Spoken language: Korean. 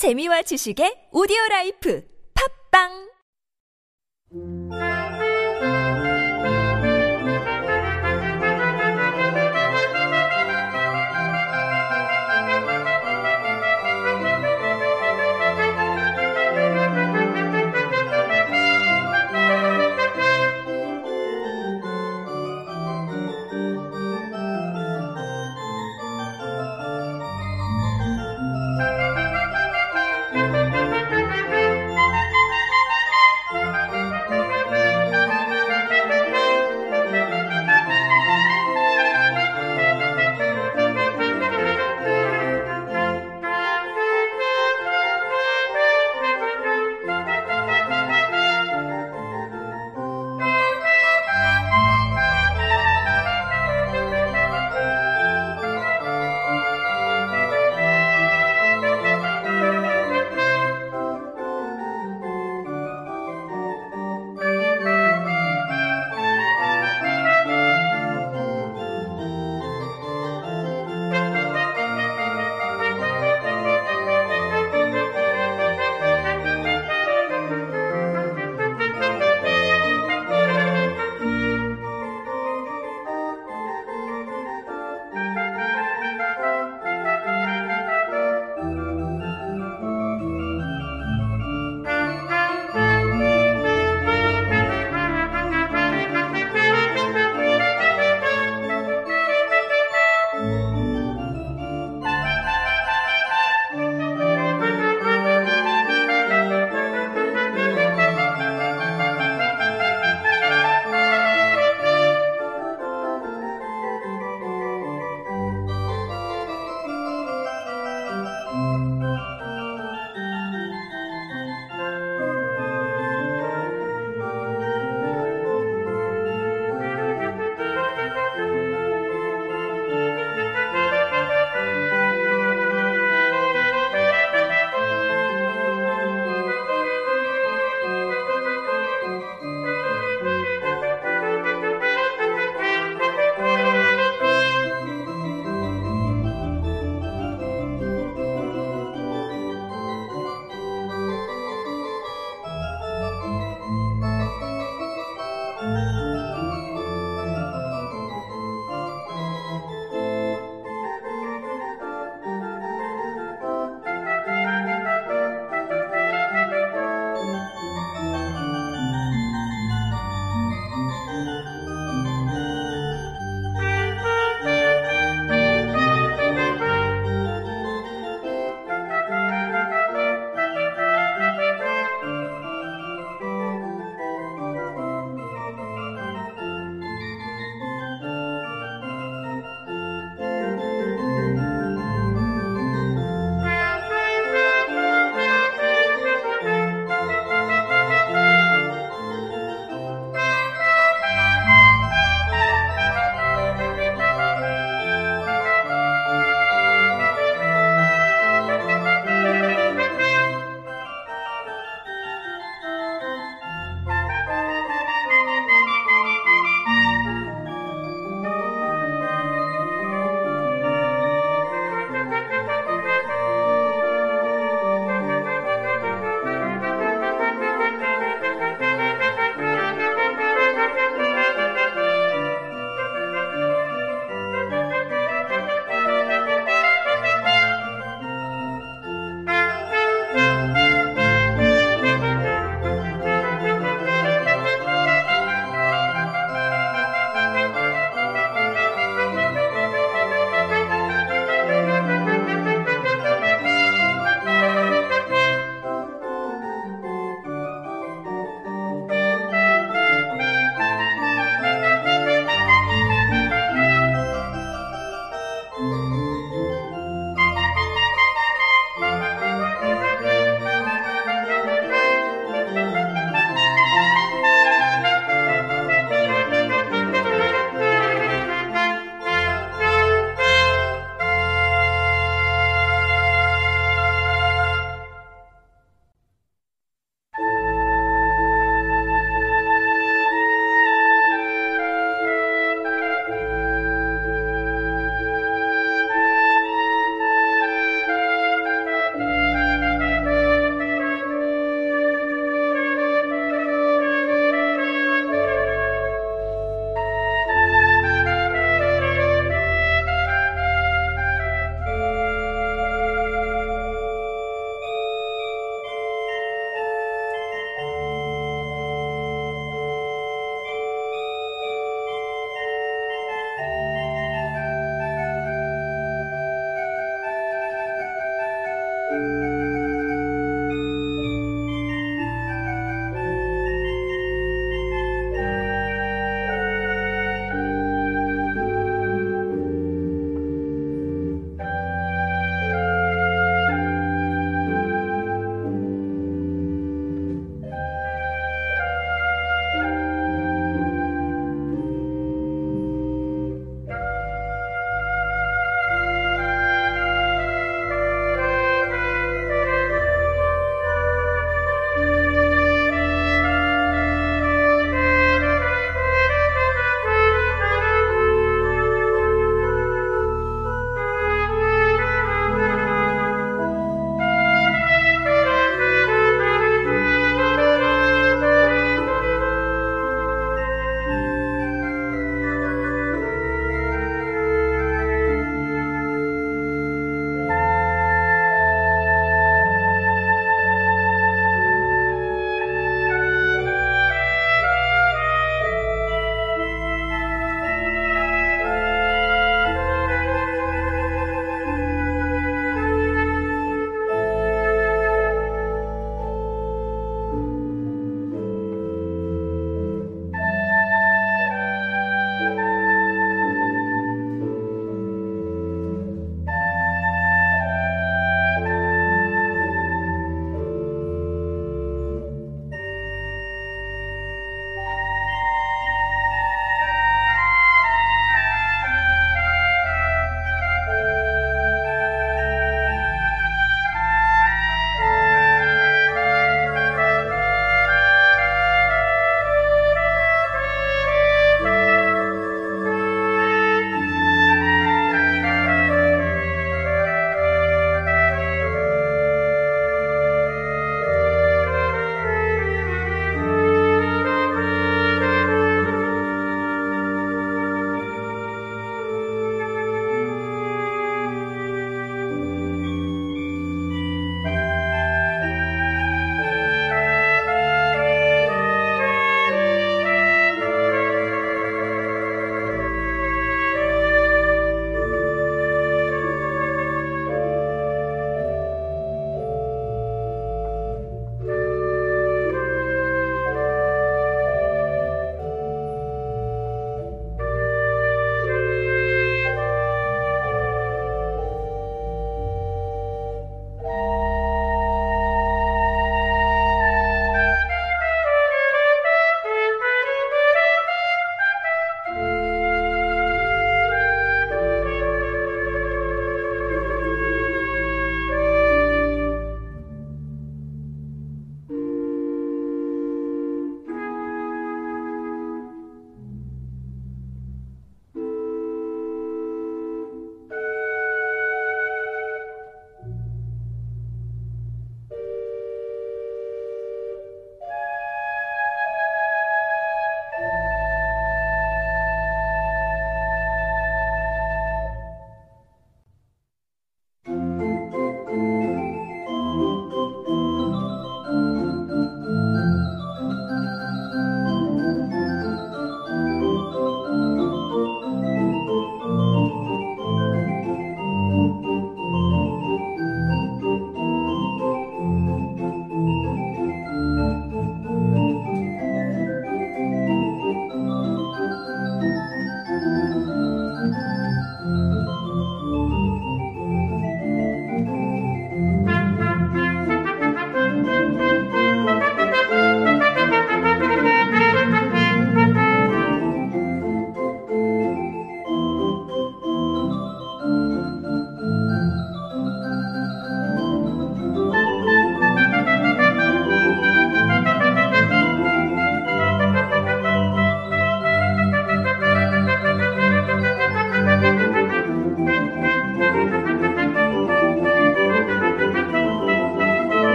재미와 지식의 오디오 라이프. 팝빵!